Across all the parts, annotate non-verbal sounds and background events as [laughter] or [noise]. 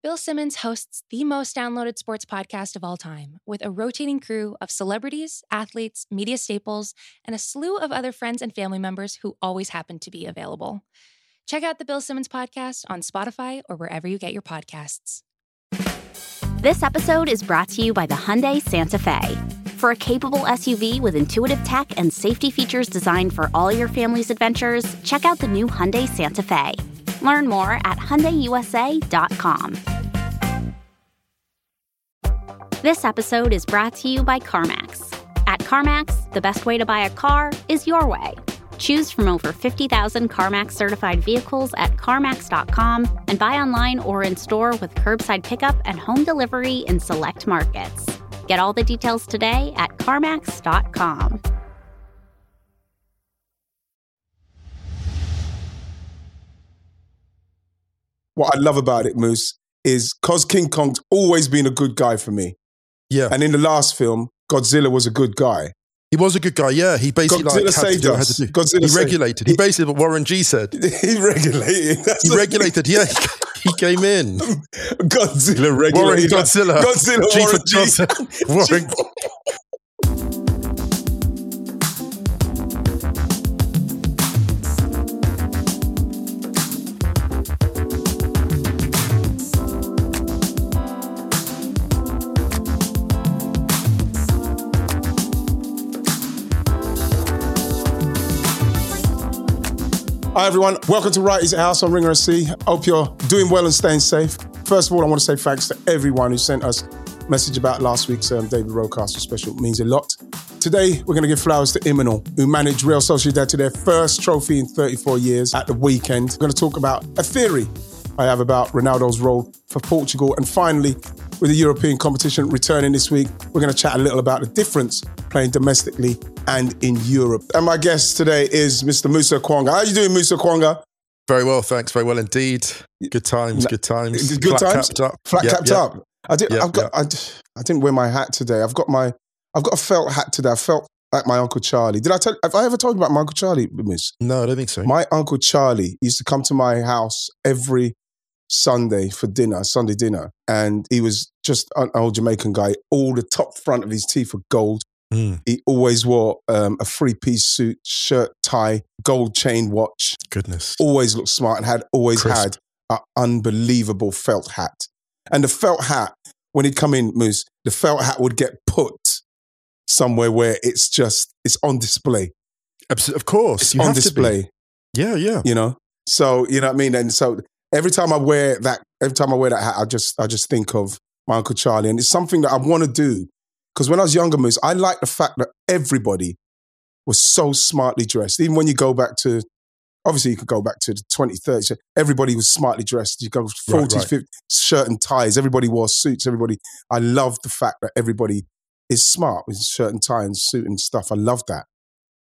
Bill Simmons hosts the most downloaded sports podcast of all time with a rotating crew of celebrities, athletes, media staples, and a slew of other friends and family members who always happen to be available. Check out the Bill Simmons podcast on Spotify or wherever you get your podcasts. This episode is brought to you by the Hyundai Santa Fe. For a capable SUV with intuitive tech and safety features designed for all your family's adventures, check out the new Hyundai Santa Fe. Learn more at HyundaiUSA.com. This episode is brought to you by CarMax. At CarMax, the best way to buy a car is your way. Choose from over 50,000 CarMax certified vehicles at CarMax.com and buy online or in store with curbside pickup and home delivery in select markets. Get all the details today at CarMax.com. what I love about it, Moose, is because King Kong's always been a good guy for me. Yeah. And in the last film, Godzilla was a good guy. He was a good guy, yeah. He basically Godzilla like, had to saved he us. had. Godzilla he regulated. He basically what Warren G said. [laughs] he regulated. He regulated, yeah. He came in. [laughs] Godzilla Warren regulated. Godzilla. Godzilla. Chief Warren G. [laughs] Warren. Everyone, welcome to Wrighty's House on Ringer. I hope you're doing well and staying safe. First of all, I want to say thanks to everyone who sent us a message about last week's um, David Rocastle special. It means a lot. Today, we're going to give flowers to Imanol, who managed Real Sociedad to their first trophy in 34 years at the weekend. We're going to talk about a theory I have about Ronaldo's role for Portugal. And finally, with the European competition returning this week, we're going to chat a little about the difference playing domestically and in Europe. And my guest today is Mr. Musa Okwonga. How are you doing, Musa Okwonga? Very well, thanks. Very well indeed. Good times, good times. Good Flat times. capped up. Flat Yep, capped yep. up. I did. Yep, I've got. I, I didn't wear my hat today. I've got my. I've got a felt hat today. I felt like my uncle Charlie. Did I tell? Have I ever told you about my uncle Charlie, Miss? No, I don't think so. My uncle Charlie used to come to my house every Sunday for dinner, Sunday dinner, and he was just an old Jamaican guy. All the top front of his teeth were gold. Mm, He always wore um, a three-piece suit, shirt, tie, gold chain watch. goodness. Always looked smart and had always Crisp. had an unbelievable felt hat. And the felt hat, when he'd come in, Moose, the felt hat would get put somewhere where it's just it's on display. Of course. It's on have to be. display. Yeah, yeah. you know. So you know what I mean. And so every time I wear that, every time I wear that hat, I just I just think of my uncle Charlie, and it's something that I want to do because when I was younger, Moose, I like the fact that everybody was so smartly dressed. Even when you go back to, obviously you could go back to the 20s, 30s. Everybody was smartly dressed. You go 40s, Right, right. 50s, shirt and ties. Everybody wore suits. Everybody. I love the fact that everybody is smart with shirt and tie and suit and stuff. I love that.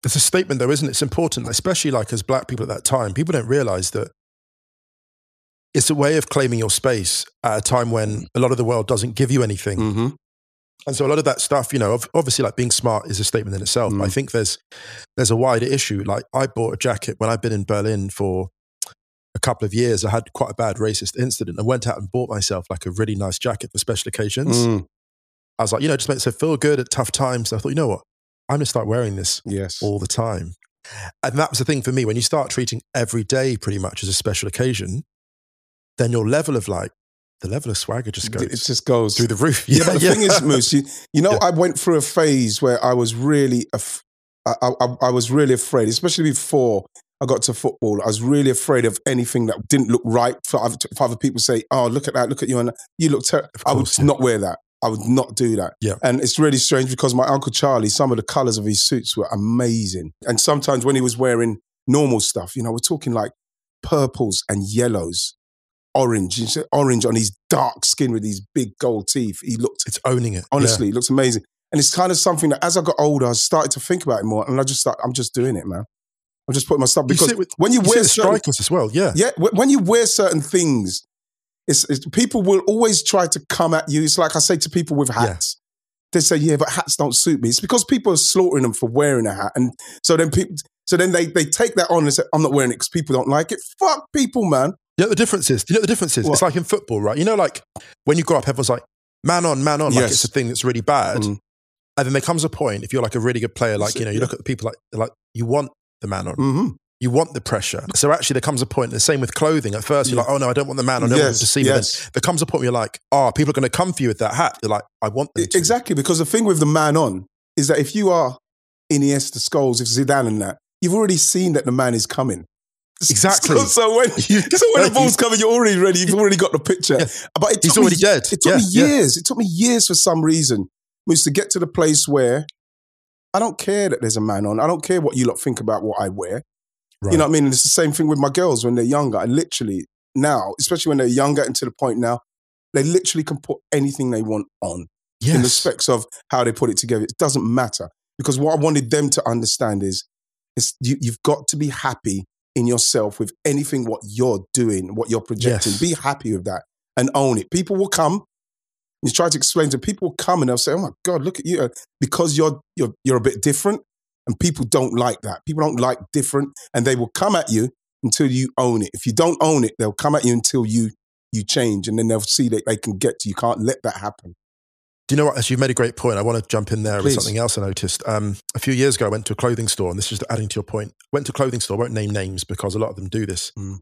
It's a statement, though, isn't it? It's important, especially like as black people at that time. People don't realize that it's a way of claiming your space at a time when a lot of the world doesn't give you anything. Mm-hmm. And so a lot of that stuff, you know, obviously like being smart is a statement in itself. But I Mm. think there's there's a wider issue. Like I bought a jacket when I'd been in Berlin for a couple of years. I had quite a bad racist incident. I went out and bought myself like a really nice jacket for special occasions. Mm. I was like, you know, just makes it feel good at tough times. And I thought, you know what? I'm going to start wearing this Yes. all the time. And that was the thing for me. When you start treating every day pretty much as a special occasion, then your level of like, the level of swagger just goes It just goes through the roof. [laughs] Yeah, but the thing is, Moose, you, you know, Yeah. I went through a phase where I was really, af- I, I, I was really afraid, especially before I got to football. I was really afraid of anything that didn't look right. For other, for other people say, "Oh, look at that! Look at you!" and you look terrible. I would yeah. not wear that. I would not do that. Yeah. And it's really strange because my uncle Charlie, some of the colors of his suits were amazing. And sometimes when he was wearing normal stuff, you know, we're talking like purples and yellows, orange. You orange on his dark skin with these big gold teeth. He looked It's owning it. Honestly, it looks amazing. And it's kind of something that as I got older, I started to think about it more. And I just start, I'm just doing it, man. I'm just putting my stuff because sit with- when you, You wear certain, strikers as well. Yeah. yeah, when you wear certain things, it's, it's people will always try to come at you. It's like I say to people with hats. They say, "Yeah, but hats don't suit me." It's because people are slaughtering them for wearing a hat, and so then people, so then they they take that on and say, "I'm not wearing it because people don't like it." Fuck people, man. You know the difference is? Do you know the difference is? What? It's like in football, right? You know, like when you grow up, everyone's like, man on, man on. Like it's a thing that's really bad. Mm. And then there comes a point, if you're like a really good player, like, you know, you yeah. look at the people like, like you want the man on. hmm You want the pressure. So actually there comes a point, the same with clothing. At first you're Yeah. like, oh no, I don't want the man on. I don't Yes, them to see me. Then yes. there comes a point where you're like, oh, people are going to come for you with that hat. You're like, I want them to. Exactly, because the thing with the man on is that if you are Iniesta, Scholes, if Zidane and that, you've already seen that the man is coming. Exactly. [laughs] So, so when [laughs] so when the [laughs] ball's coming, you're already ready. You've already got the picture. Yeah. But it He's took me- already dead. It took me Yeah, yeah. years. It took me years for some reason, was to get to the place where I don't care that there's a man on. I don't care what you lot think about what I wear. Right. You know what I mean? And it's the same thing with my girls when they're younger. I literally now, especially when they're younger and to the point now, they literally can put anything they want on yes. in specs of how they put it together. It doesn't matter because what I wanted them to understand is, is you, you've got to be happy in yourself with anything what you're doing, what you're projecting. Yes. Be happy with that and own it. People will come. You try to explain to people will come and they'll say, "Oh my God, look at you!" Uh, Because you're you're you're a bit different, and people don't like that. People don't like different, and they will come at you until you own it. If you don't own it, they'll come at you until you you change, and then they'll see that they can get to you. Can't let that happen. Do you know what? As you've made a great point, I want to jump in there Please. with something else I noticed. Um, a few years ago, I went to a clothing store, and this is adding to your point. Went to a clothing store, won't name names because a lot of them do this. Mm.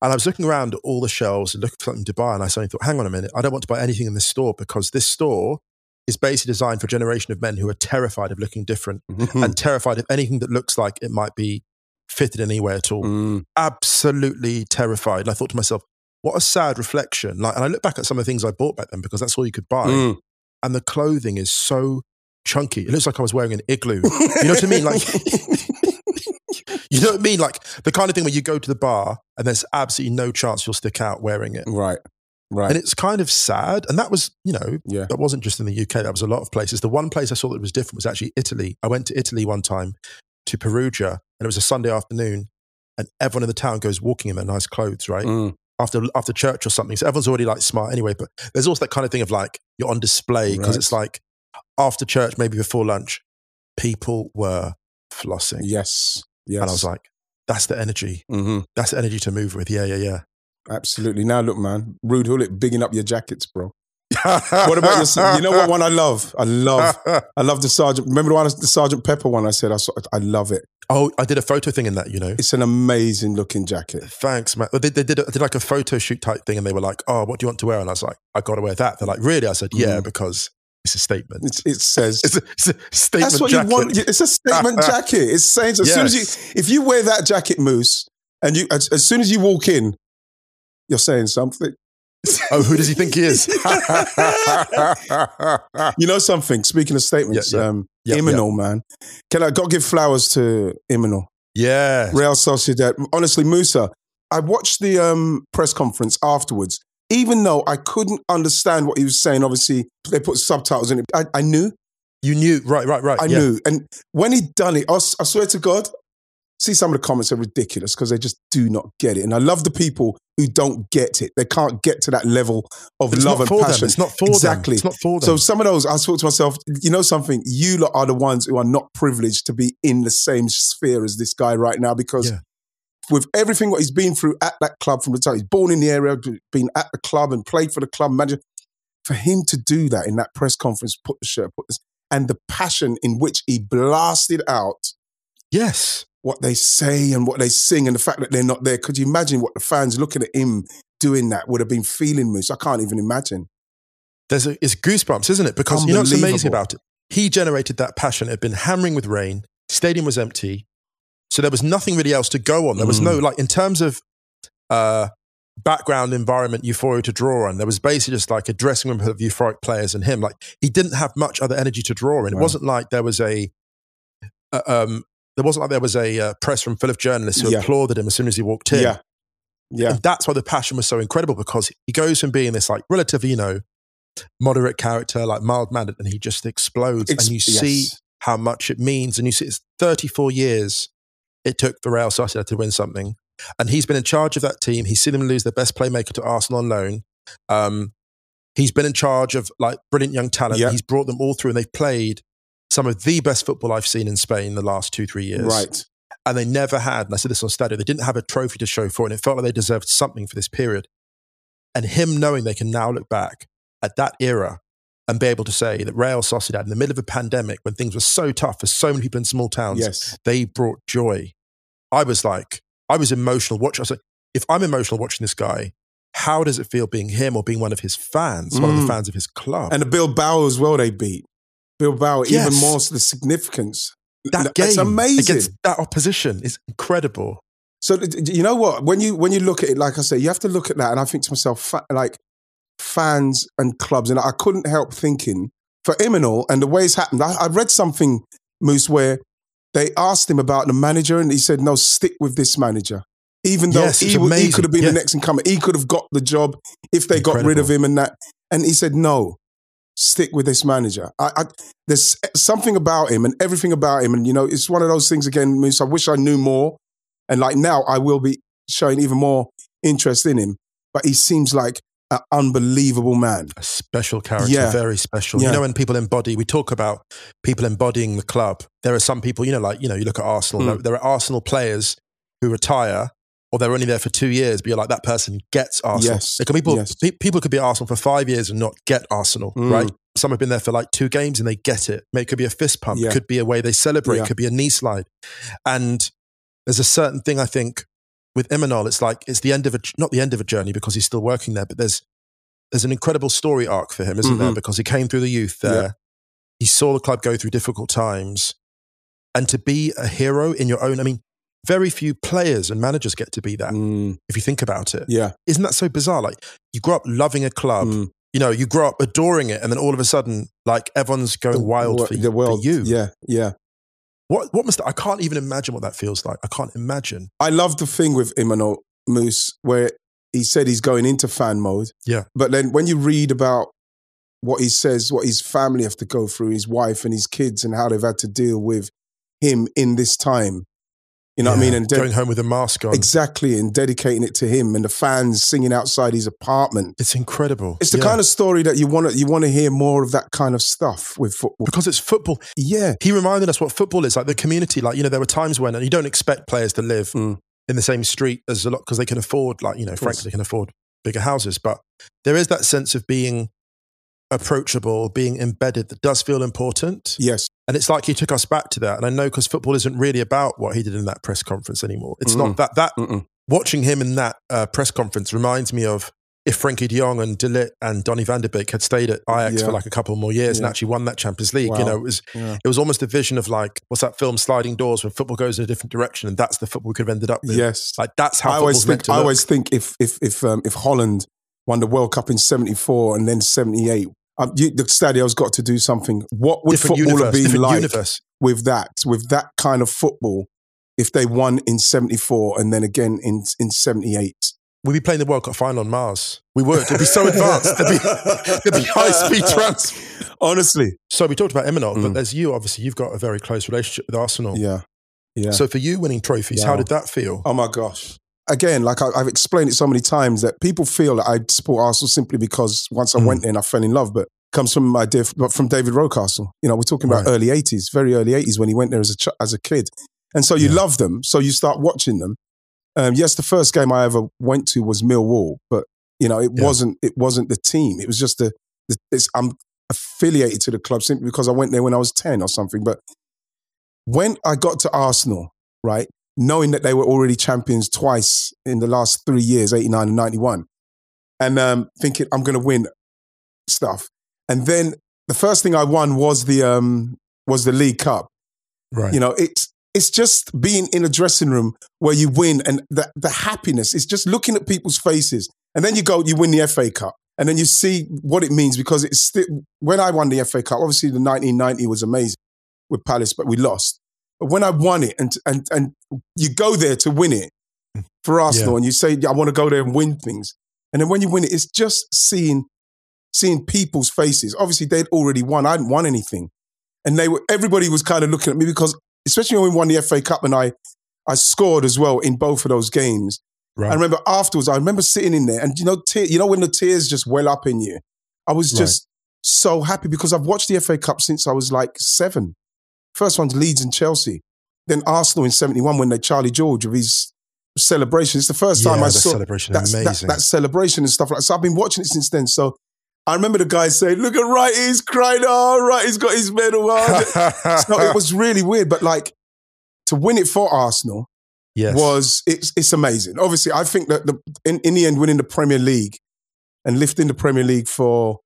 And I was looking around at all the shelves and looking for something to buy, and I suddenly thought, hang on a minute, I don't want to buy anything in this store because this store is basically designed for a generation of men who are terrified of looking different [laughs] Mm. and terrified of anything that looks like it might be fitted anywhere at all. Mm. Absolutely terrified. And I thought to myself, what a sad reflection. Like, and I look back at some of the things I bought back then because that's all you could buy Mm. And the clothing is so chunky. It looks like I was wearing an igloo. You know what I mean? Like, [laughs] you know what I mean? Like the kind of thing where you go to the bar and there's absolutely no chance you'll stick out wearing it. right, right, And it's kind of sad. And that was, you know, yeah. that wasn't just in the UK. That was a lot of places. The one place I saw that was different was actually Italy. I went to Italy one time to Perugia and it was a Sunday afternoon and everyone in the town goes walking in their nice clothes, right? Mm. After after church or something. So everyone's already like smart anyway. But there's also that kind of thing of like you're on display because Right. it's like after church, maybe before lunch, people were flossing, Yes, yes. and I was like, that's the energy. hmm That's the energy to move with. Yeah, yeah, yeah. absolutely. Now look, man, Rude Hullet bigging up your jackets, bro. What about your? You know what one I love? I love. I love the Sergeant. Remember the one, the Sergeant Pepper one? I said I. I love it. oh, I did a photo thing in that. You know. It's an amazing looking jacket. Thanks, man. They, they did, a, did like a photo shoot type thing, and they were like, "Oh, what do you want to wear?" And I was like, "I got to wear that." They're like, "Really?" I said, "Yeah," Mm. because it's a statement. It's, it says. [laughs] It's a, it's a statement That's what jacket. you want. It's a statement [laughs] jacket. It's saying as soon as you, if you wear that jacket, Moose, and you as, as soon as you walk in, you're saying something. [laughs] Oh, who does he think he is? [laughs] You know something. Speaking of statements, Yeah, yeah. um, Yeah, Imanol, man, can I got give flowers to Imanol? yeah. Real Sociedad. Honestly, Musa, I watched the um, press conference afterwards. Even though I couldn't understand what he was saying, obviously they put subtitles in it. I, I knew, You knew, right, right, right. I knew, and when he'd done it, I swear to God, see some of the comments are ridiculous because they just do not get it. And I love the people who don't get it. They can't get to that level of But love not and for passion. them. It's not for exactly. them. It's not for them. So some of those, I thought to myself, you know something, you lot are the ones who are not privileged to be in the same sphere as this guy right now because Yeah. with everything what he's been through at that club from the time he's born in the area, been at the club and played for the club, manager, for him to do that in that press conference, put the shirt, put this, and the passion in which he blasted out yes. What they say and what they sing and the fact that they're not there. Could you imagine what the fans looking at him doing that would have been feeling, Moose? I can't even imagine. There's a, it's goosebumps, isn't it? Because you know what's amazing about it? He generated that passion. It had been hammering with rain. Stadium was empty. So there was nothing really else to go on. There was Mm. no, like, in terms of uh, background environment euphoria to draw on, there was basically just like a dressing room of euphoric players and him. Like, he didn't have much other energy to draw in. It Wow. wasn't like there was a, uh, um, there wasn't like there was a uh, press from full of journalists who Yeah. applauded him as soon as he walked in. Yeah. Yeah. And that's why the passion was so incredible because he goes from being this like relatively, you know, moderate character, like mild mannered, and he just explodes. Ex- and you yes. see how much it means. And you see it's 34 years it took for Real Sociedad to win something. And he's been in charge of that team. He's seen them lose their best playmaker to Arsenal on loan. Um, he's been in charge of like brilliant young talent. Yeah. He's brought them all through and they've played some of the best football I've seen in Spain the last two, three years Right. and they never had, and I said this on Stadio, they didn't have a trophy to show for it, and it felt like they deserved something for this period. And him knowing they can now look back at that era and be able to say that Real Sociedad, in the middle of a pandemic, when things were so tough for so many people in small towns, Yes. they brought joy. I was like, I was emotional watching. I was like, if I'm emotional watching this guy, how does it feel being him or being one of his fans, one of the Mm. fans of his club? And the Bilbao as well, they beat. Bilbao, Yes. even more so the significance. that game It's amazing. against that opposition is incredible. So you know what? When you when you look at it, like I say, you have to look at that, and I think to myself, fa- like fans and clubs, and I couldn't help thinking for Imanol and the way it's happened. I, I read something, Moose, where they asked him about the manager, and he said, "No, stick with this manager." Even though Yes, he, he could have been Yeah. the next incumbent, he could have got the job if they got rid of him and that. And he said, "No, stick with this manager." I, I, there's something about him and everything about him, and you know, it's one of those things again, Moose. I wish I knew more, and like now, I will be showing even more interest in him. But he seems like an unbelievable man. A special character, Yeah. very special. Yeah. You know, when people embody, we talk about people embodying the club. There are some people, you know, like, you know, you look at Arsenal, Mm. there, there are Arsenal players who retire or they're only there for two years, but you're like, that person gets Arsenal. Yes. There could people, Yes. pe- people could be Arsenal for five years and not get Arsenal, Mm. right? Some have been there for like two games and they get it. It could be a fist pump, Yeah. could be a way they celebrate, Yeah. could be a knee slide. And there's a certain thing I think with Imanol, it's like it's the end of a not the end of a journey because he's still working there, but there's there's an incredible story arc for him, isn't there? Mhm. Because he came through the youth there, Yeah. he saw the club go through difficult times, and to be a hero in your own. I mean, very few players and managers get to be that. Mm, If you think about it, yeah. isn't that so bizarre? Like you grow up loving a club. Mm. You know, you grow up adoring it, and then all of a sudden, like everyone's going wild for, the world. for you. Yeah, yeah. What? What must? I can't even imagine what that feels like. I can't imagine. I love the thing with Imanol Moose where he said he's going into fan mode. Yeah. But then when you read about what he says, what his family have to go through, his wife and his kids, and how they've had to deal with him in this time, you know what I mean? And de- going home with a mask on. exactly, and dedicating it to him and the fans singing outside his apartment. It's incredible. It's the Yeah. kind of story that you want to you want to hear more of that kind of stuff with football. because it's football. Yeah, He reminded us what football is like. The community, like you know, there were times when, and you don't expect players to live Mm. in the same street as a lot because they can afford, like you know, frankly, they can afford bigger houses. But there is that sense of being approachable, being embedded that does feel important. yes, And it's like he took us back to that. And I know because football isn't really about what he did in that press conference anymore. It's Mm. not that that Mm-mm. watching him in that uh, press conference reminds me of if Frenkie de Jong and de Ligt and Donny van der Beek had stayed at Ajax Yeah. for like a couple more years and actually won that Champions League. You know, it was Yeah. it was almost a vision of like what's that film Sliding Doors when football goes in a different direction and that's the football we could have ended up with. yes. Like that's how I always meant think. I always think if if if um, if Holland won the World Cup in '74 and then '78, um, you, the Stadio's got to do something. What would different football universe, have been like universe. with that? With that kind of football, if they won in '74 and then again in in '78. We'd be playing the World Cup final on Mars. We would. It'd be so advanced. There'd be, [laughs] there'd be high speed trans. Honestly, So we talked about but Mm. there's you. Obviously, you've got a very close relationship with Arsenal. yeah, yeah. So for you, winning trophies, how did that feel? Oh my gosh. Again, like I, I've explained it so many times that people feel that I support Arsenal simply because once I Mm. went in, I fell in love, but it comes from my dear, from David Rocastle. You know, we're talking about Right. early 80s, very early 80s when he went there as a, ch- as a kid. And so you Yeah. love them. So you start watching them. Um, yes, the first game I ever went to was Millwall, but you know, it Yeah. wasn't, it wasn't the team. It was just the, the it's, I'm affiliated to the club simply because I went there when I was 10 or something. But when I got to Arsenal, right, knowing that they were already champions twice in the last three years, 89 and 91, and um, thinking I'm going to win stuff. And then the first thing I won was the, um, was the League Cup. Right. You know, it's, it's just being in a dressing room where you win and the, the happiness is just looking at people's faces. And then you go, you win the FA Cup. And then you see what it means because it's still, when I won the FA Cup, obviously the 1990 was amazing with Palace, but we lost. But when I won it and, and, and you go there to win it for Arsenal and you say, I want to go there and win things. And then when you win it, it's just seeing, seeing people's faces. Obviously they'd already won. I hadn't won anything. And they were, everybody was kind of looking at me because especially when we won the FA Cup and I, I scored as well in both of those games. right. I remember afterwards, I remember sitting in there and you know, te- you know, when the tears just well up in you, I was Right. just so happy because I've watched the FA Cup since I was like seven. First one's Leeds and Chelsea. then Arsenal in 71 when they Charlie George with his celebration. It's the first time I saw celebration, that, that, amazing. that celebration and stuff like that. So I've been watching it since then. So I remember the guy saying, look at Wright, he's crying. Oh, right, he's got his medal. Oh. [laughs] so it was really weird. But like to win it for Arsenal yes. was, it's, it's amazing. Obviously, I think that the, in, in the end, winning the Premier League and lifting the Premier League for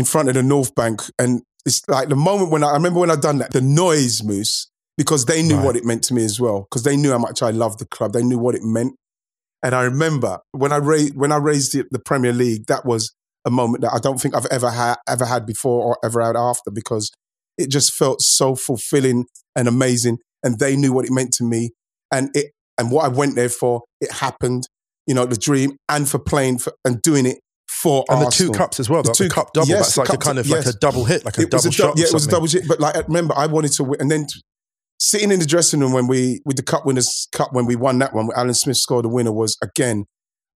in front of the North Bank. And it's like the moment when I, I remember when I done that, the noise, Moose, because they knew Right. what it meant to me as well, because they knew how much I loved the club. They knew what it meant. And I remember when I raised when I raised the, the Premier League, that was a moment that I don't think I've ever had ever had before or ever had after, because it just felt so fulfilling and amazing. And they knew what it meant to me, and it and what I went there for. It happened, you know, the dream, and for playing for, and doing it for and the two cups as well. The The, two- cup double. yes, That's the like a kind of yes. like a double hit, like a it double a shot. yeah, it was a double hit. But like, remember, I wanted to win, and then sitting in the dressing room when we with the Cup Winners' Cup when we won that one, Alan Smith scored the winner was again.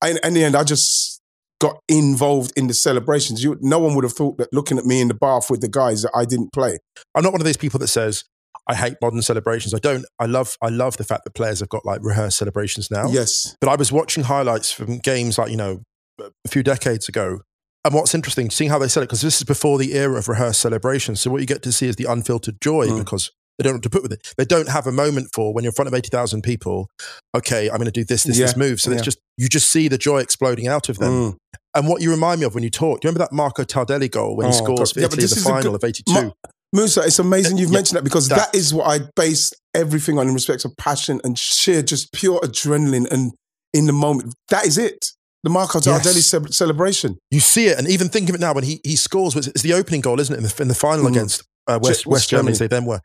I, in the end, I just got involved in the celebrations. You, no one would have thought that looking at me in the bath with the guys that I didn't play. I'm not one of these people that says I hate modern celebrations. I don't. I love. I love the fact that players have got like rehearsed celebrations now. Yes, But I was watching highlights from games like you know a few decades ago. And what's interesting, seeing how they said it, because this is before the era of rehearsed celebrations. So what you get to see is the unfiltered joy Mm. because they don't know to put with it. They don't have a moment for when you're in front of 80,000 people, okay, I'm going to do this, this, this move. So it's yeah. just, you just see the joy exploding out of them. Mm. And what you remind me of when you talk, do you remember that Marco Tardelli goal when he Oh, scores God. for Yeah, Italy in the final good- of 82? Ma- Musa, it's amazing you've Yeah, mentioned that because that- that is what I base everything on in respect of passion and sheer just pure adrenaline and in the moment. That is it. The Marco Yes. Tardelli ce- celebration. You see it, and even think of it now when he, he scores, it's it's the opening goal, isn't it, in the, in the final Mhm. against uh, West, West West Germany, Germany. as they then were.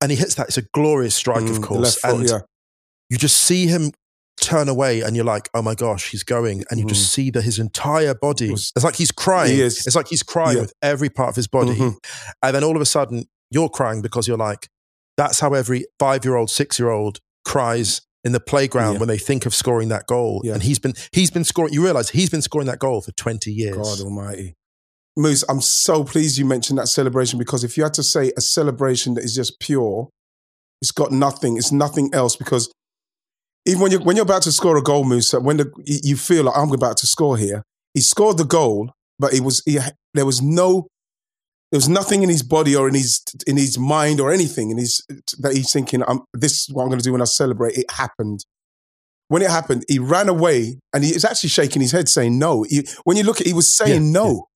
And he hits that. It's a glorious strike, Mm, of course. left foot, and yeah. you just see him turn away, and you're like, oh my gosh, he's going. And you just see that his entire body, Mm. It's like he's crying. He. It's like he's crying Yeah. with every part of his body. Mhm. And then all of a sudden, you're crying because you're like, that's how every five year old, six year old cries in the playground Yeah. when they think of scoring that goal. Yeah. And he's been he's been scoring. You realize he's been scoring that goal for twenty years. God almighty. Moose, I'm so pleased you mentioned that celebration because if you had to say a celebration that is just pure, it's got nothing, it's nothing else because even when you're, when you're about to score a goal, Moose, when the, you you feel like I'm about to score here, he scored the goal, but it was, he, there was no, there was nothing in his body or in his, in his mind or anything in his, that he's thinking, I'm, this is what I'm going to do when I celebrate. It happened. When it happened, he ran away and he was actually shaking his head saying no. He, when you look at he was saying Yeah, no.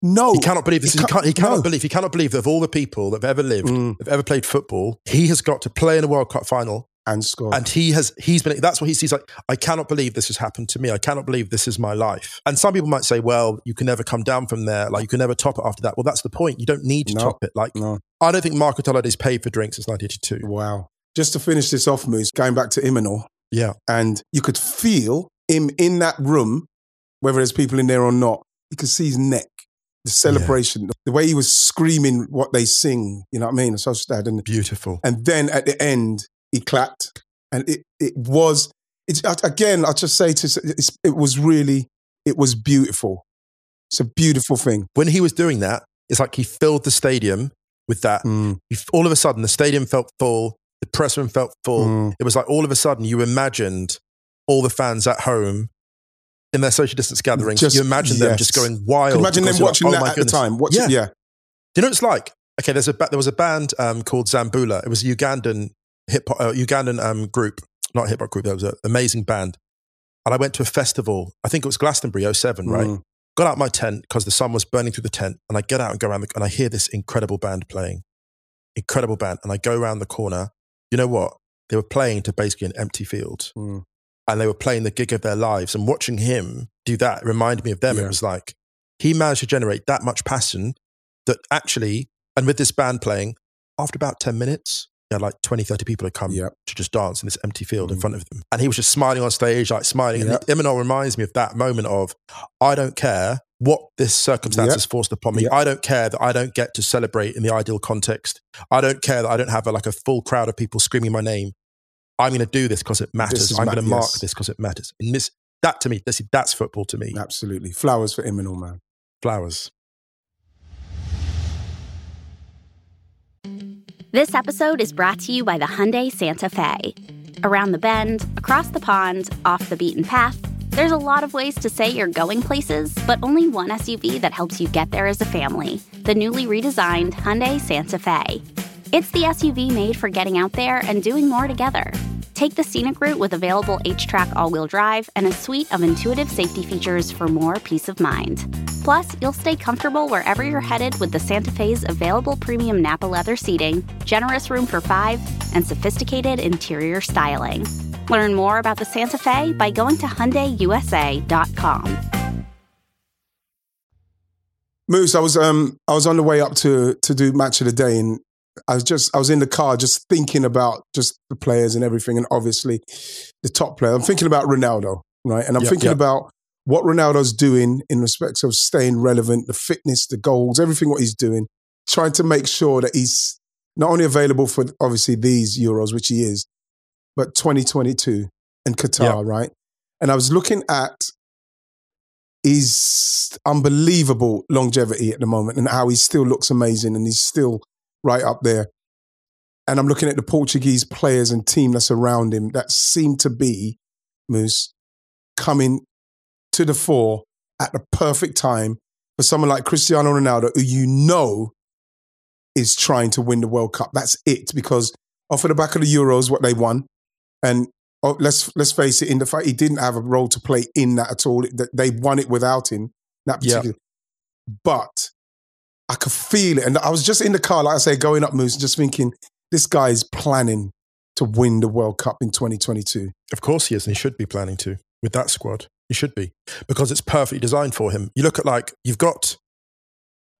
No. He cannot believe this. He can't, he cannot no. believe. He cannot believe that of all the people that have ever lived, Mm. have ever played football, he has got to play in a World Cup final, and score. and he has. He's been. That's what he sees. Like, I cannot believe this has happened to me. I cannot believe this is my life. And some people might say, well, you can never come down from there. Like, you can never top it after that. Well, that's the point. You don't need to No. top it. Like, no. I don't think Marco Tardelli's paid for drinks since 1982. Wow. Just to finish this off, Moose, going back to Imanol, Yeah, and you could feel him in that room, whether there's people in there or not. You could see his neck, the celebration, the way he was screaming what they sing. You know what I mean? So sad. And, beautiful. and then at the end, he clapped, and it it was. It's again. I just say to it's, it was really it was beautiful. It's a beautiful thing. When he was doing that, it's like he filled the stadium with that. Mm, all of a sudden, the stadium felt full. The press room felt full. mm. It was like all of a sudden you imagined all the fans at home in their social distance gatherings. Just- you imagine them just going wild. Imagine them watching like, oh that at goodness. the time. Watching, Yeah. yeah. Do you know what it's like? Okay, there's a ba- there was a band um, called Zambula. It was a Ugandan hip hop, uh, Ugandan um, group, not hip hop group. That was an amazing band. And I went to a festival. I think it was Glastonbury 07, right? Mm. Got out my tent because the sun was burning through the tent, and I get out and go around the, and I hear this incredible band playing, incredible band, and I go around the corner. You know what? They were playing to basically an empty field, Mm. and they were playing the gig of their lives. And watching him do that reminded me of them. Yeah. It was like he managed to generate that much passion that actually, and with this band playing, after about 10 minutes, you had like 20, 30 people had come to just dance in this empty field in Mm. front of them. And he was just smiling on stage, like smiling. And Imanol reminds me of that moment of, I don't care what this circumstance Yep. has forced upon me. Yep. I don't care that I don't get to celebrate in the ideal context. I don't care that I don't have a, like a full crowd of people screaming my name. I'm going to do this because it matters. I'm ma- going to mark yes. this because it matters. And this, that to me, that's, that's football to me. Absolutely. Flowers for Imanol, man. Flowers. This episode is brought to you by the Hyundai Santa Fe. Around the bend, across the pond, off the beaten path, there's a lot of ways to say you're going places, but only one SUV that helps you get there as a family the newly redesigned Hyundai Santa Fe. It's the SUV made for getting out there and doing more together. Take the scenic route with available H-Track all-wheel drive and a suite of intuitive safety features for more peace of mind. Plus, you'll stay comfortable wherever you're headed with the Santa Fe's available premium Napa leather seating, generous room for five, and sophisticated interior styling. Learn more about the Santa Fe by going to HyundaiUSA.com. Moose, I was um I was on the way up to to do match of the day and I was just I was in the car just thinking about just the players and everything and obviously the top player. I'm thinking about Ronaldo, right? And I'm Yep, thinking yep. about what Ronaldo's doing in respect of staying relevant, the fitness, the goals, everything what he's doing, trying to make sure that he's not only available for obviously these Euros, which he is, but 2022 and Qatar, right? And I was looking at his unbelievable longevity at the moment and how he still looks amazing and he's still right up there. And I'm looking at the Portuguese players and team that's around him that seem to be, Moose, coming to the fore at the perfect time for someone like Cristiano Ronaldo, who you know is trying to win the World Cup. That's it, because off of the back of the Euros, what they won, and oh, let's let's face it, in the fact he didn't have a role to play in that at all. They won it without him. That particular, but I could feel it, and I was just in the car, like I say, going up Moose, just thinking this guy is planning to win the World Cup in 2022. Of course he is, and he should be planning to with that squad. He should be because it's perfectly designed for him. You look at like you've got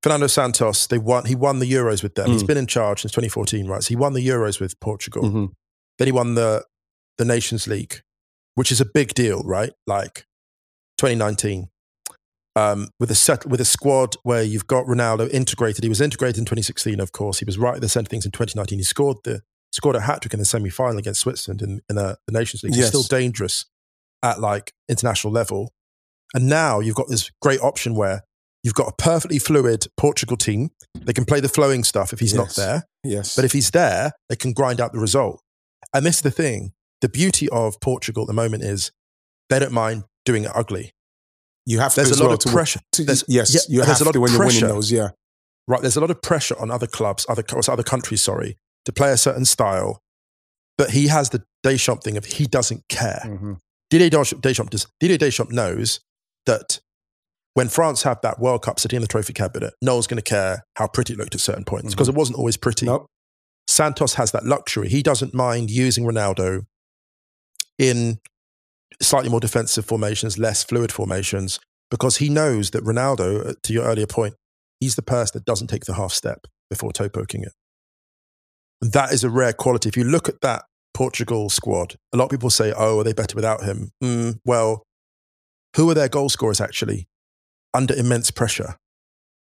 Fernando Santos. They won. He won the Euros with them. He's been in charge since 2014, right? So he won the Euros with Portugal. Mm-hmm. Then he won the the Nations League, which is a big deal, right? Like 2019. Um, with a set with a squad where you've got Ronaldo integrated. He was integrated in 2016, of course. He was right at the centre of things in 2019. He scored the scored a hat trick in the semi final against Switzerland in, in a, the Nations League. He's still dangerous at like international level. And now you've got this great option where you've got a perfectly fluid Portugal team. They can play the flowing stuff if he's not there. Yes, But if he's there, they can grind out the result. And this is the thing. The beauty of Portugal at the moment is they don't mind doing it ugly. You have to There's a lot well of pressure. to- There's- yes, yeah, you there's have a lot to of when you're winning pressure. those. Yeah, Right. There's a lot of pressure on other clubs, other, other countries, sorry, to play a certain style. But he has the Deschamps thing of he doesn't care. Mhm. Didier Deschamps, Deschamps, does, Didier Deschamps knows that when France have that World Cup sitting in the trophy cabinet, no one's going to care how pretty it looked at certain points because it wasn't always pretty. Nope. Santos has that luxury. He doesn't mind using Ronaldo in slightly more defensive formations, less fluid formations, because he knows that Ronaldo, uh, to your earlier point, he's the person that doesn't take the half step before toe poking it. And that is a rare quality. If you look at that Portugal squad, a lot of people say, oh, are they better without him? Mm, well, who are their goal scorers actually under immense pressure?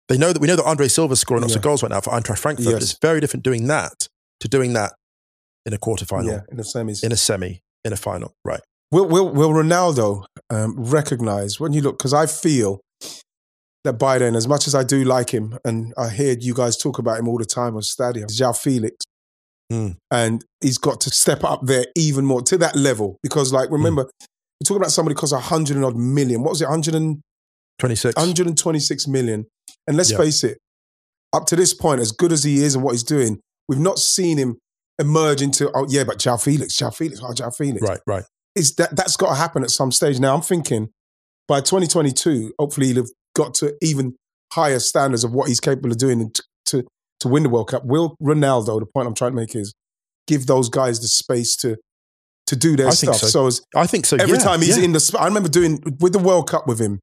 They know that we know that Andre Silva's scoring lots of goals right now for Eintracht Frankfurt, Yes. it's very different doing that to doing that in a quarterfinal, yeah, in the semis. in a semi, in a final. Right. Will, will, will Ronaldo um, recognize when you look? Because I feel that Biden, as much as I do like him, and I hear you guys talk about him all the time on Stadio, João Felix, Mm. and he's got to step up there even more to that level. Because, like, remember, we're talking about somebody costs a hundred and odd million. What was it? 100 and, 26. 126 million. And let's Yeah. face it, up to this point, as good as he is and what he's doing, we've not seen him emerge into, oh, yeah, but João Felix, João Felix, oh, João Felix Right, right. Is that that's got to happen at some stage. Now I'm thinking by 2022, hopefully he'll have got to even higher standards of what he's capable of doing and to to win the World Cup. Will Ronaldo? The point I'm trying to make is give those guys the space to to do their I stuff. so. as I think so. every yeah, time he's yeah. in the, sp- I remember doing with the World Cup with him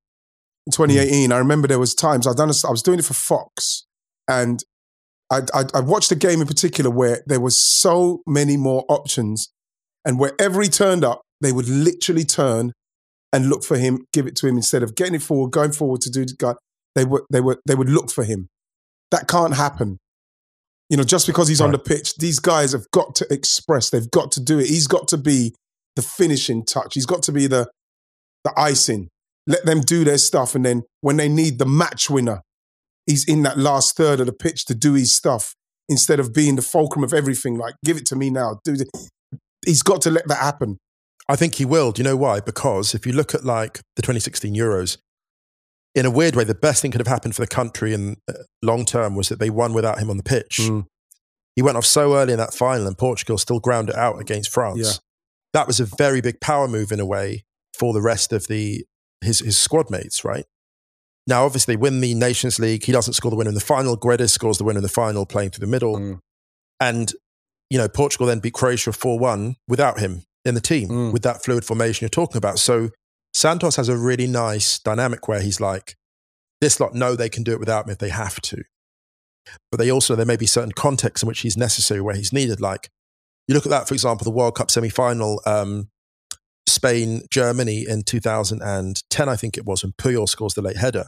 in hmm. 2018. I remember there was times I done. A, I was doing it for Fox, and I, I I watched a game in particular where there was so many more options, and wherever he turned up, they would literally turn and look for him, give it to him instead of getting it forward, going forward to do the guy. They would they would they would look for him. That can't happen. You know, just because he's on the pitch, these guys have got to express. They've got to do it. He's got to be the finishing touch. He's got to be the the icing. Let them do their stuff, and then when they need the match winner, he's in that last third of the pitch to do his stuff. instead of being the fulcrum of everything. Like, give it to me now. Do he's got to let that happen. I think he will. Do you know why? Because if you look at like the 2016 Euros, in a weird way, the best thing could have happened for the country in uh, long term was that they won without him on the pitch. Mm. He went off so early in that final, and Portugal still ground it out against France. Yeah. That was a very big power move in a way for the rest of the his his squad mates, right? Now, obviously, they win the Nations League. He doesn't score the winner in the final. Guedes scores the winner in the final, playing through the middle. Mm. And, you know, Portugal then beat Croatia 4 1 without him in the team, Mm. with that fluid formation you're talking about. So Santos has a really nice dynamic where he's like, this lot know they can do it without me if they have to. But they also, there may be certain contexts in which he's necessary where he's needed. Like, you look at that, for example, the World Cup semi final, um, Spain, Germany in 2010, I think it was, when Puyol scores the late header.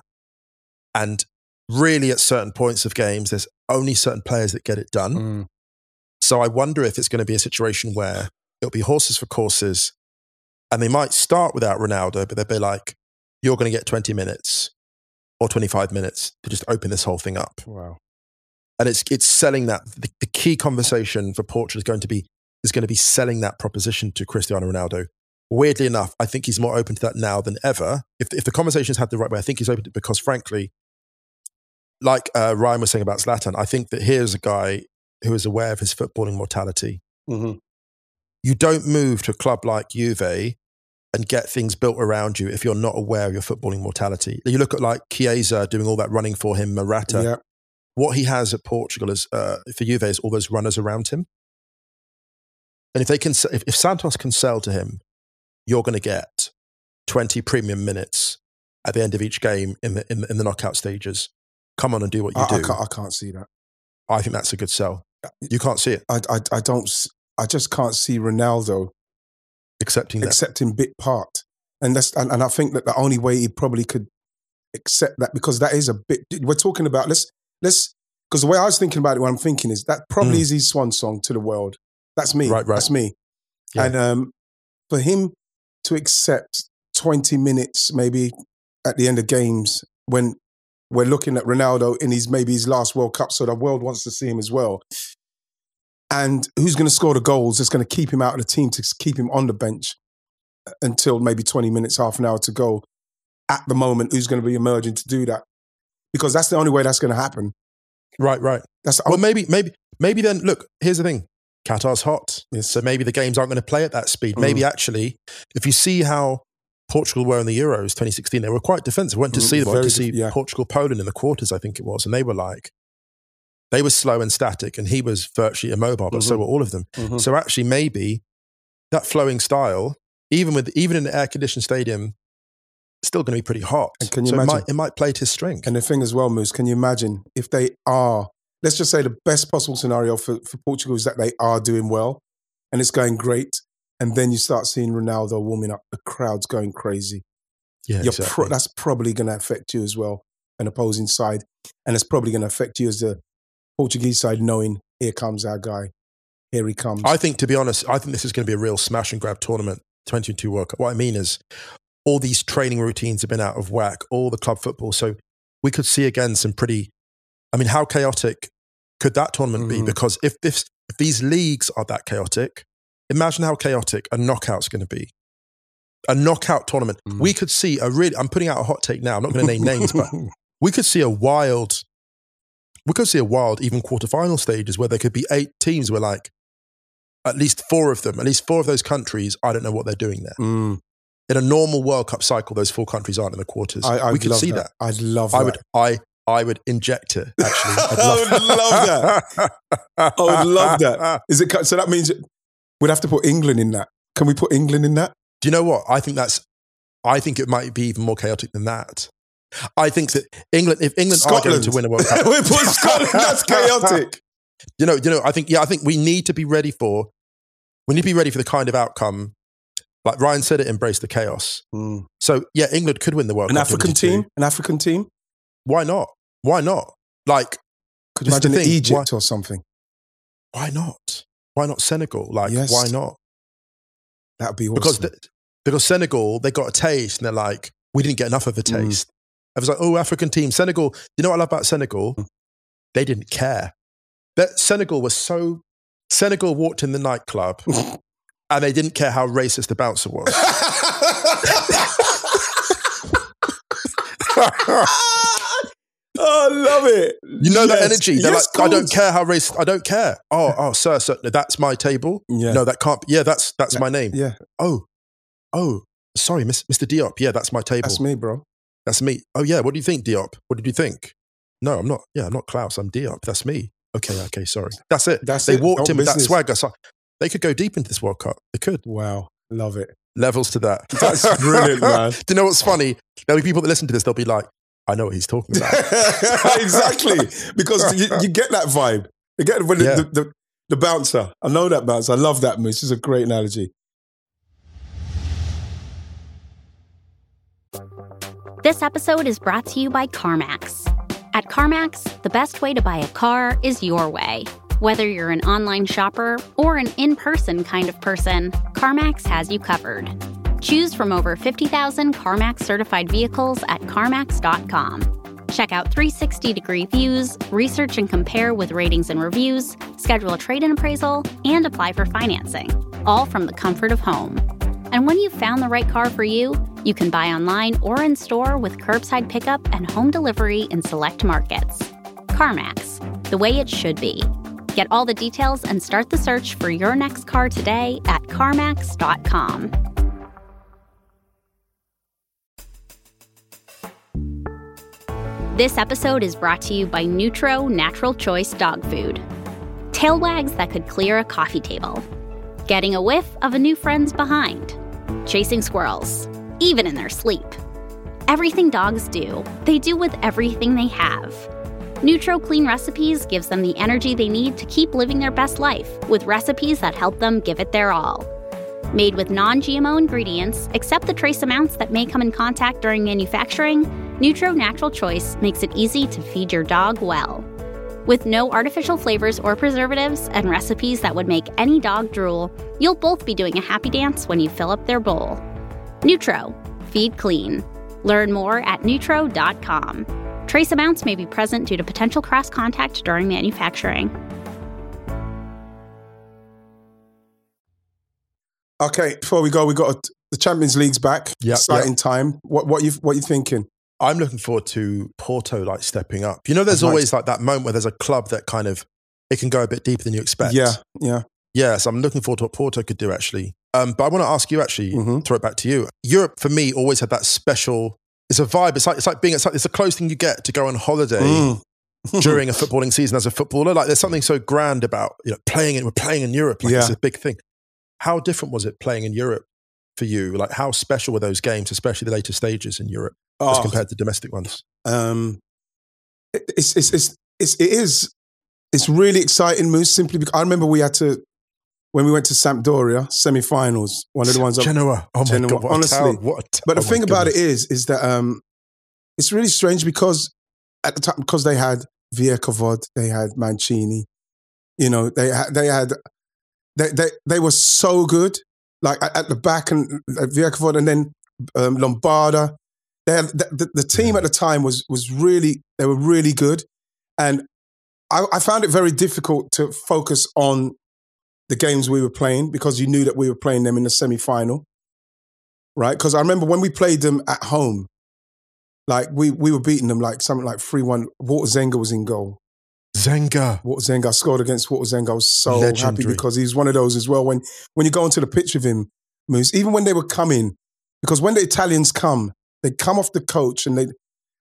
And really, at certain points of games, there's only certain players that get it done. Mm. So I wonder if it's going to be a situation where it'll be horses for courses and they might start without Ronaldo, but they'll be like, you're going to get 20 minutes or 25 minutes to just open this whole thing up. Wow. And it's, it's selling that. The, the key conversation for Portugal is going to be, is going to be selling that proposition to Cristiano Ronaldo. Weirdly enough, I think he's more open to that now than ever. If, if the conversation's had the right way, I think he's open to it because frankly, like uh, Ryan was saying about Zlatan, I think that here's a guy who is aware of his footballing mortality Mhm. You don't move to a club like Juve and get things built around you if you're not aware of your footballing mortality. You look at like Chiesa doing all that running for him, Morata. Yeah. What he has at Portugal is uh, for Juve is all those runners around him. And if they can, if, if Santos can sell to him, you're going to get 20 premium minutes at the end of each game in the, in the, in the knockout stages. Come on and do what you I, I do. can't, I can't see that. I think that's a good sell. You can't see it, I, I, I don't. I just can't see Ronaldo accepting that. accepting bit part, and that's and, and I think that the only way he probably could accept that because that is a bit. We're talking about let's let's because the way I was thinking about it, what I'm thinking is that probably Mm. is his swan song to the world. That's me. Right, right. That's me. Yeah. And um, for him to accept 20 minutes, maybe at the end of games, when we're looking at Ronaldo in his maybe his last World Cup, so the world wants to see him as well. And who's going to score the goals that's going to keep him out of the team to keep him on the bench until maybe 20 minutes, half an hour to go. At the moment, who's going to be emerging to do that? Because that's the only way that's going to happen. right, right. That's Well, maybe, maybe, maybe then. Look, here's the thing: Qatar's hot, Yes. so maybe the games aren't going to play at that speed. Mm. Maybe actually, if you see how Portugal were in the Euros 2016, they were quite defensive. Went to Mm, see them, went to see yeah. Portugal Poland in the quarters, I think it was, and they were like, they were slow and static, and he was virtually immobile, but so Mhm. were all of them. Mhm. So actually, maybe that flowing style, even with even in an air conditioned stadium, still going to be pretty hot. And can you so it imagine- might, it might play to his strength. And the thing as well, Moose, can you imagine if they are, let's just say the best possible scenario for, for Portugal is that they are doing well and it's going great. And then you start seeing Ronaldo warming up, the crowd's going crazy. yeah, exactly. pro- that's probably going to affect you as well, an opposing side. And it's probably going to affect you as the Portuguese side, knowing here comes our guy. Here he comes. I think, to be honest, I think this is going to be a real smash and grab tournament, 2022 World Cup. What I mean is, all these training routines have been out of whack, all the club football. So we could see again some pretty, I mean, how chaotic could that tournament be? Mhm. Because if, this, if these leagues are that chaotic, imagine how chaotic a knockout's going to be. A knockout tournament. Mm. We could see a really, I'm putting out a hot take now. I'm not going to name names, but [laughs] we could see a wild, we could see a wild even quarterfinal stages where there could be eight teams where like at least four of them, at least four of those countries, I don't know what they're doing there. Mm, In a normal World Cup cycle, those four countries aren't in the quarters. I, I'd we could see that. that. I'd love I that. would, I, I would inject it. Actually, I'd [laughs] I would love that. I would love that. Is it so? That means we'd have to put England in that. Can we put England in that? Do you know what? I think that's. I think it might be even more chaotic than that. I think that England, if England are going Scotland. to win a World [laughs] Cup, we put Scotland. That's chaotic. [laughs] you know, you know, I think, yeah, I think we need to be ready for, we need to be ready for the kind of outcome. Like Ryan said, it embrace the chaos. So yeah, England could win the World Cup. An Cup. African team. An African team. Why not? Why not? Like, Could you This is the imagine. Egypt or something? why not? Why not Senegal? Like, Yes. why not? That'd be awesome. Because the, because Senegal, they got a taste, and they're like, we didn't get enough of a Mm. I was like, oh, African team, Senegal. You know what I love about Senegal? Mm. They didn't care. that Senegal was so. Senegal walked in the nightclub, [laughs] and they didn't care how racist the bouncer was. oh, [laughs] I love it. You know that energy. They're Yes, like, I don't care how racist. I don't care. Oh, oh, sir, sir, that's my table. Yeah. No, that can't. Be. Yeah, that's that's my name. Yeah, Oh, oh, sorry, Miss, Mr. Diop. Yeah, that's my table. that's me, bro. That's me. Oh yeah, what do you think, Diop? What did you think? No, I'm not. Yeah, I'm not Klaus. I'm Diop. That's me. Okay, okay, sorry. That's it. That's they it. walked No in with that swagger. So they could go deep into this World Cup. They could. Wow, love it. Levels to that. [laughs] That's brilliant, [laughs] man. do you know what's funny? There'll be people that listen to this. They'll be like, I know what he's talking about. [laughs] exactly, because you, you get that vibe. You get when the- Yeah. the, the, the bouncer. I know that bouncer. I love that moose. It's a great analogy. This episode is brought to you by CarMax. At CarMax, the best way to buy a car is your way. Whether you're an online shopper or an in person kind of person, CarMax has you covered. Choose from over 50,000 CarMax certified vehicles at CarMax.com. Check out 360 degree views, research and compare with ratings and reviews, schedule a trade in appraisal, and apply for financing, all from the comfort of home. And when you've found the right car for you, you can buy online or in store with curbside pickup and home delivery in select markets. CarMax, the way it should be. Get all the details and start the search for your next car today at CarMax.com. This episode is brought to you by Nutro Natural Choice Dog Food. Tail wags that could clear a coffee table. Getting a whiff of a new friend's behind. Chasing squirrels, even in their sleep. Everything dogs do, they do with everything they have. Nutro Clean Recipes gives them the energy they need to keep living their best life with recipes that help them give it their all. Made with non GMO ingredients, except the trace amounts that may come in contact during manufacturing, Nutro Natural Choice makes it easy to feed your dog well. With no artificial flavors or preservatives and recipes that would make any dog drool, you'll both be doing a happy dance when you fill up their bowl. Nutro, feed clean. Learn more at nutro.com. Trace amounts may be present due to potential cross contact during manufacturing. Okay, before we go, we got the Champions League's back. Yep, exciting time. What what you what you thinking? I'm looking forward to Porto like stepping up. You know, there's always like that moment where there's a club that kind of it can go a bit deeper than you expect. Yeah, yeah. yeah. So I'm looking forward to what Porto could do actually. Um, but I want to ask you actually, Mhm. throw it back to you. Europe for me always had that special. It's a vibe. It's like it's like being. It's like it's the closest thing you get to go on holiday Mm. [laughs] during a footballing season as a footballer. Like there's something so grand about you know playing in. We're playing in Europe. Like it's a big thing. How different was it playing in Europe for you? Like how special were those games, especially the later stages in Europe, as Oh, compared to domestic ones? um, it- it's, it's, it's, it's, it is, it's really exciting, Moose, simply because I remember we had to, when we went to Sampdoria, semi-finals, one of the ones, Genoa. Oh my Genoa, god! What honestly. a town. What a t- but the oh thing about it is, is, that, um, it's really strange because at the time, because they had Vierchowod, they had Mancini, you know, they had, they had, they, they, they were so good, like at, at the back and uh, Vierchowod and then um, Lombardo. They had, the, the, the team at the time was was really they were really good, and I, I found it very difficult to focus on the games we were playing because you knew that we were playing them in the semi final, right? Because I remember when we played them at home, like we we were beating them like something like three one. Walter Zenga was in goal. Zenga. Walter Zenga scored against Walter Zenga. I was so happy because he's one of those as well. When when you go into the pitch with him, Moose, even when they were coming, because when the Italians come, they come off the coach and they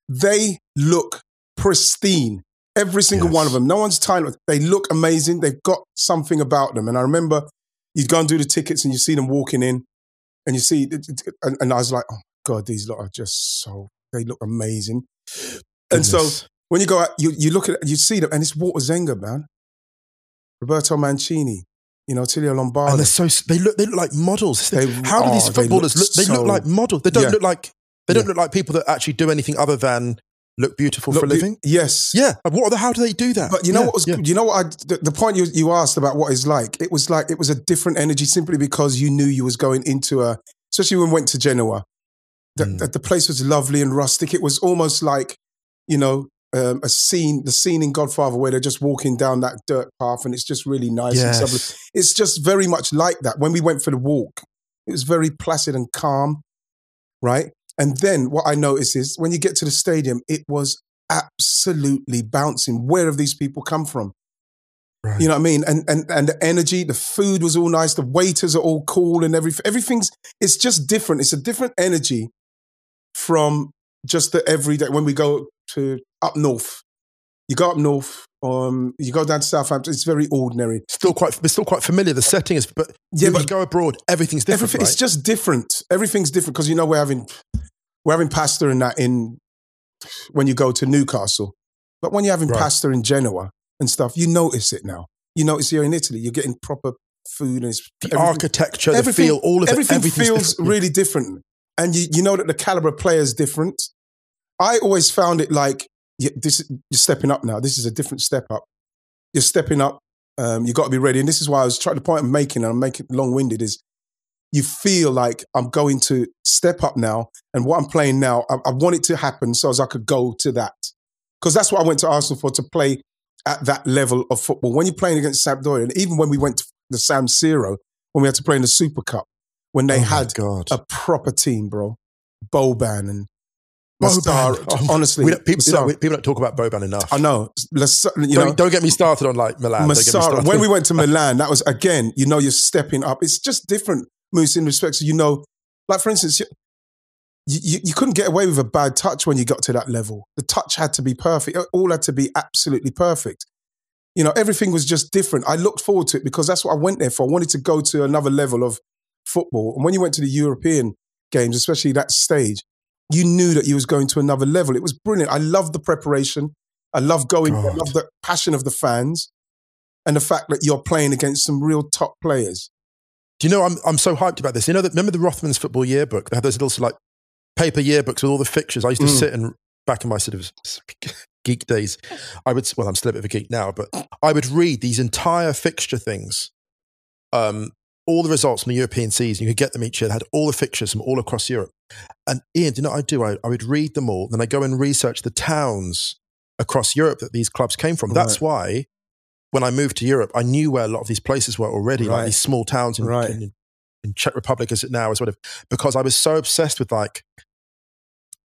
they look pristine. Every single Yes. one of them. No one's trying. They look amazing. They've got something about them. And I remember you'd go and do the tickets and you see them walking in, and you see, and, and I was like, oh god, these lot are just so. They look amazing. And so when you go out, you, you look at you see them, and it's Walter Zenga, man. Roberto Mancini, you know, Tilio Lombardo. and they're so they look they look like models. They- How do these oh, they footballers look look? They so- look like models. They don't Yeah. look like they don't Yeah. look like people that actually do anything other than look beautiful for a Look, living. Yes. Yeah. What? the- How do they do that? But you know Yeah, what was yeah. you know what I the, the point you you asked about what it's like. It was like it was a different energy simply because you knew you was going into a especially when we went to Genoa. That Mm. that the place was lovely and rustic. It was almost like you know um, a scene, the scene in Godfather where they're just walking down that dirt path and it's just really nice Yes. It's just very much like that. When we went for the walk, it was very placid and calm, right? And then what I noticed is when you get to the stadium, it was absolutely bouncing. Where have these people come from? Right. You know what I mean? And and and the energy, the food was all nice. The waiters are all cool, and everything. Everything's it's just different. It's a different energy from just the everyday. When we go to up north, you go up north. Um, you go down to Southampton. It's very ordinary. Still quite, it's still quite familiar. The setting is, but Yeah, when but- you go abroad, everything's different. Everything, right? It's just different. Everything's different because you know we're having we're having pasta and that in when you go to Newcastle, but when you're having Right. pasta in Genoa and stuff, you notice it now. You notice you're in Italy. You're getting proper food and it's the everything- architecture, the everything- feel, all of it. everything feels different. really different, and you you know that the caliber of player is different. I always found it like yeah, this. You're stepping up now. This is a different step up. You're stepping up. Um, you got to be ready, and this is why I was trying. The point I'm making, and I'm making long winded, is you feel like I'm going to step up now, and what I'm playing now, I, I want it to happen so as I could go to that, because that's what I went to Arsenal for to play at that level of football. When you're playing against Sampdoria, and even when we went to the San Siro, when we had to play in the Super Cup, when they Oh had God. a proper team, bro, Boban and Boban. [laughs] Oh, honestly, people, you know, we- people don't talk about Boban enough. I know, you don't, know, don't get me started on like Milan. Don't get me started. When we [laughs] went to Milan, that was again, you know, you're stepping up. It's just different, Moose, in respect to you know, like for instance, you, you, you couldn't get away with a bad touch when you got to that level. The touch had to be perfect. It all had to be absolutely perfect. You know, everything was just different. I looked forward to it because that's what I went there for. I wanted to go to another level of football. And when you went to the European games, especially that stage, you knew that you was going to another level. It was brilliant. I loved the preparation. I love going. I love the passion of the fans, and the fact that you're playing against some real top players. Do you know I'm I'm so hyped about this? You know that remember the Rothmans football yearbook? They had those little like paper yearbooks with all the fixtures. I used to Mm. sit and back in my sort of geek days, I would well, I'm still a bit of a geek now, but I would read these entire fixture things. Um, all the results from the European season, you could get them each year. They had all the fixtures from all across Europe. And Ian, do you know what I do? I, I would read them all, then I go and research the towns across Europe that these clubs came from. That's why when I moved to Europe, I knew where a lot of these places were already, Right. like these small towns in, Right. in, in Czech Republic as it now is, sort of, because I was so obsessed with like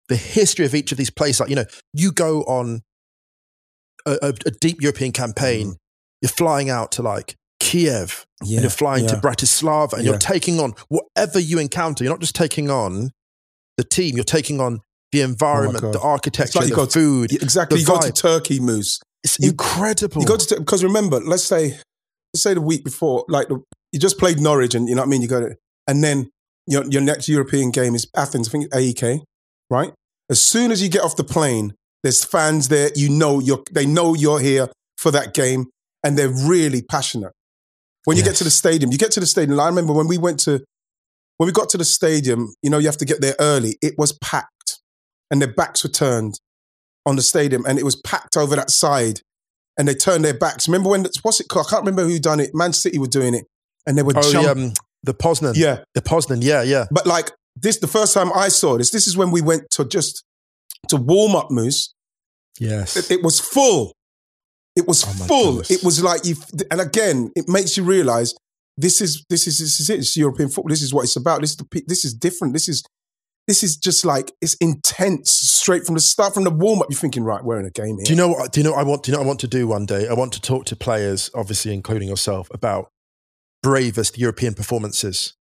the history of each of these places. Like, you know, you go on a, a, a deep European campaign, mm. you're flying out to like Kiev, and you're flying to. Bratislava, and Yeah. you're taking on whatever you encounter. You're not just taking on the team, you're taking on the oh environment, God. the It's architecture, like the go to- food. Yeah, exactly. You go to vibe. Turkey, Moose. It's incredible. You go to because remember, let's say, let's say the week before, like the, you just played Norwich, and you know what I mean. You go to, and then your your next European game is Athens. I think AEK, right? As soon as you get off the plane, there's fans there. You know you're. They know you're here for that game, and they're really passionate. When you get to the stadium, you get to the stadium. I remember when we went to when we got to the stadium. You know, you have to get there early. It was packed, and their backs were turned on the stadium, and it was packed over that side and they turned their backs. Remember when what's it called? I can't remember who done it. Man City were doing it, and they were oh, the, um, the Poznan. yeah, The Poznan, yeah, yeah. but like this, the first time I saw this, this is when we went to just to warm up Moose. Yes. It, it was full. It was Oh full. goodness. It was like you. And again, it makes you realize this is this is this is it. It's European football. This is what it's about. This is the, this is different. This is this is just like it's intense straight from the start from the warm up. You're thinking, right, we're in a game here. Do you know what? Do you know what I want? Do you know I want to do one day? I want to talk to players, obviously including yourself, about bravest European performances.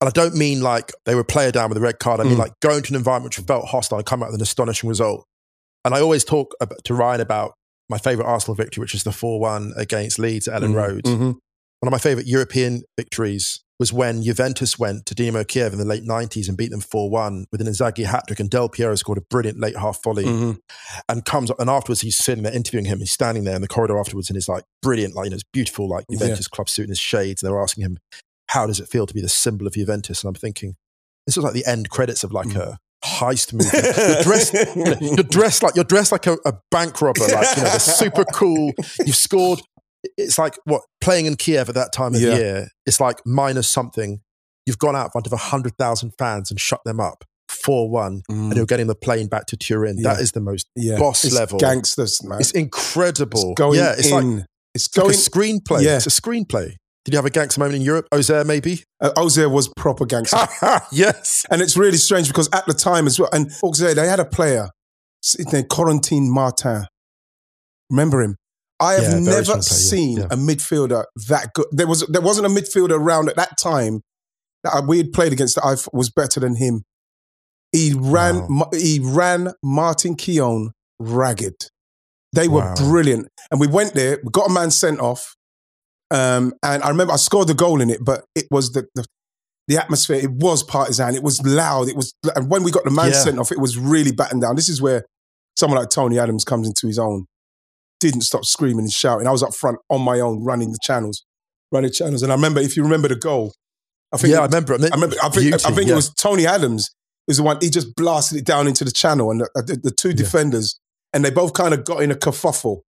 And I don't mean like they were player down with a red card. I mean Mm. like going to an environment which felt hostile and come out with an astonishing result. And I always talk about, to Ryan about my favourite Arsenal victory, which is the four-one against Leeds at Elland Mhm, Road. mhm. One of my favourite European victories was when Juventus went to Dinamo Kiev in the late 90s and beat them 4-1 with an Inzaghi hat-trick and Del Piero scored a brilliant late half volley Mhm. and comes up and afterwards he's sitting there interviewing him. He's standing there in the corridor afterwards in his like brilliant, like you know, his beautiful like Yeah. Juventus club suit and his shades. And they're asking him, How does it feel to be the symbol of Juventus? And I'm thinking, this was like the end credits of like Mm. a heist movie. you're dressed, you know, you're [laughs] dressed like you're dressed like a, a bank robber, like you know, they're super cool. You've scored. It's like what playing in Kiev at that time of Yeah. year. It's like minus something. You've gone out in front of hundred thousand fans and shut them up. 4 1 and you're getting the plane back to Turin. Yeah. That is the most Yeah. boss it's level. Gangsters, man. It's incredible. It's going yeah, it's like, in. it's it's like going. a screenplay. Yeah. It's a screenplay. Did you have a gangster moment in Europe? Auxerre, maybe? uh, Auxerre was proper gangster. [laughs] yes. And it's really strange because at the time as well, and Auxerre, they had a player named Corentin Martin. Remember him? I have Yeah, never seen yeah. a midfielder that good. There was there wasn't a midfielder around at that time that we had played against that I was better than him. He ran. Wow. He ran Martin Keown ragged. They were Wow. brilliant, and we went there. We got a man sent off, um, and I remember I scored the goal in it, but it was the, the the atmosphere. It was partisan. It was loud. It was, and when we got the man Yeah. sent off, it was really battened down. This is where someone like Tony Adams comes into his own. Didn't stop screaming and shouting. I was up front on my own, running the channels, running channels. And I remember, if you remember the goal, I think, yeah, I remember. I remember. I think, I think yeah. it was Tony Adams was the one. He just blasted it down into the channel, and the, the, the two defenders, and they both kind of got in a kerfuffle,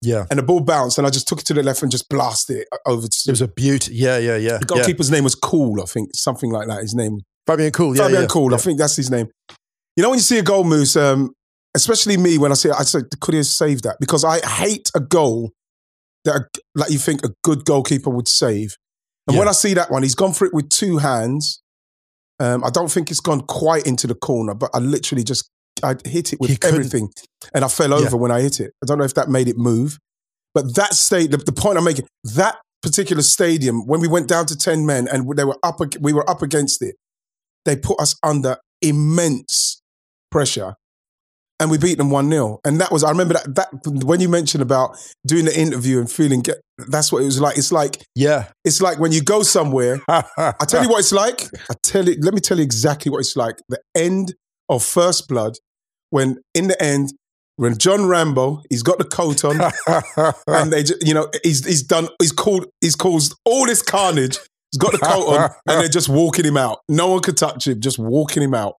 Yeah. and the ball bounced, and I just took it to the left and just blasted it over. To, It was a beauty. Yeah, yeah, yeah. the yeah. goalkeeper's name was Cool, I think, something like that. His name Fabien Cool. Yeah, Fabien yeah, Cool. yeah. I think that's his name. You know, when you see a goal, Moose, um, especially me, when I see it, I said, could he have saved that? Because I hate a goal that, a, like you think a good goalkeeper would save. And when I see that one, he's gone for it with two hands. Um, I don't think it's gone quite into the corner, but I literally just I hit it with everything, and I fell over when I hit it. I don't know if that made it move, but that state. The, the point I'm making that particular stadium when we went down to ten men and they were up, we were up against it. They put us under immense pressure, and we beat them one 0 And that was I remember that that when you mentioned about doing the interview and feeling get, that's what it was like. It's like Yeah. it's like when you go somewhere [laughs] I tell you what it's like. I tell you, let me tell you exactly what it's like. The end of First Blood, when in the end, when John Rambo, he's got the coat on, [laughs] and they, ju- you know, he's he's done, he's called, he's caused all this carnage. He's got the coat on, and they're just walking him out. No one could touch him, just walking him out.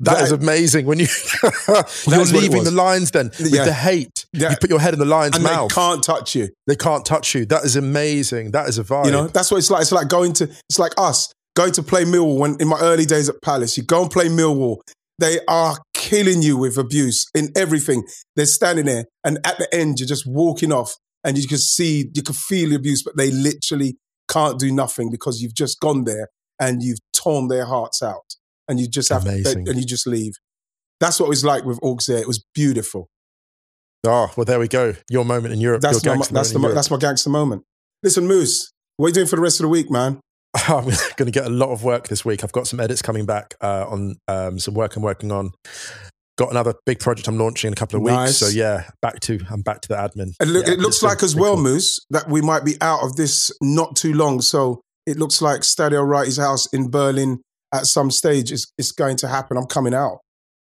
That is amazing. When you [laughs] you're leaving the lion's then with Yeah. the hate, Yeah. you put your head in the lion's and mouth. they can't touch you. They can't touch you. That is amazing. That is a vibe. You know, that's what it's like. It's like going to, it's like us going to play Millwall when in my early days at Palace. You go and play Millwall. They are killing you with abuse in everything. They're standing there, and at the end, you're just walking off, and you can see, you can feel the abuse, but they literally can't do nothing because you've just gone there and you've torn their hearts out, and you just have, Amazing. and you just leave. That's what it was like with Auxerre. It was beautiful. Oh, well, there we go. Your moment in Europe. That's my, gangster that's the moment Europe. that's my gangster moment. Listen, Moose, what are you doing for the rest of the week, man? [laughs] I'm going to get a lot of work this week. I've got some edits coming back uh, on um, some work I'm working on. Got another big project I'm launching in a couple of weeks. Nice. So yeah, back to I'm back to the admin. It, look, Yeah, it looks like as well, one. Moose, that we might be out of this not too long. So it looks like Stadio Wrighty's house in Berlin at some stage it's, is going to happen. I'm coming out.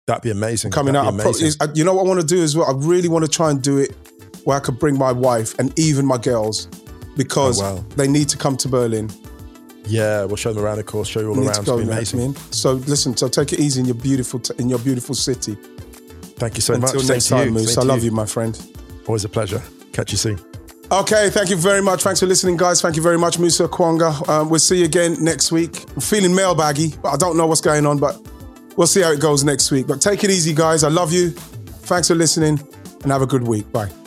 That'd be amazing. Coming That'd out. I amazing. uh, you know what I want to do as well? I really want to try and do it where I could bring my wife and even my girls because Oh, wow. they need to come to Berlin. yeah, we'll show them around. Of course, show you all Need around. go, be know what I amazing. mean? So listen, so take it easy in your beautiful t- in your beautiful city. Thank you so much. Until next you. time, Moose. I love you, my friend. Always a pleasure. Catch you soon. Okay, thank you very much. Thanks for listening, guys. Thank you very much, Musa Okwonga. Um, we'll see you again next week. I'm feeling mailbaggy, but I don't know what's going on, but we'll see how it goes next week. But take it easy, guys. I love you. Thanks for listening and have a good week. Bye.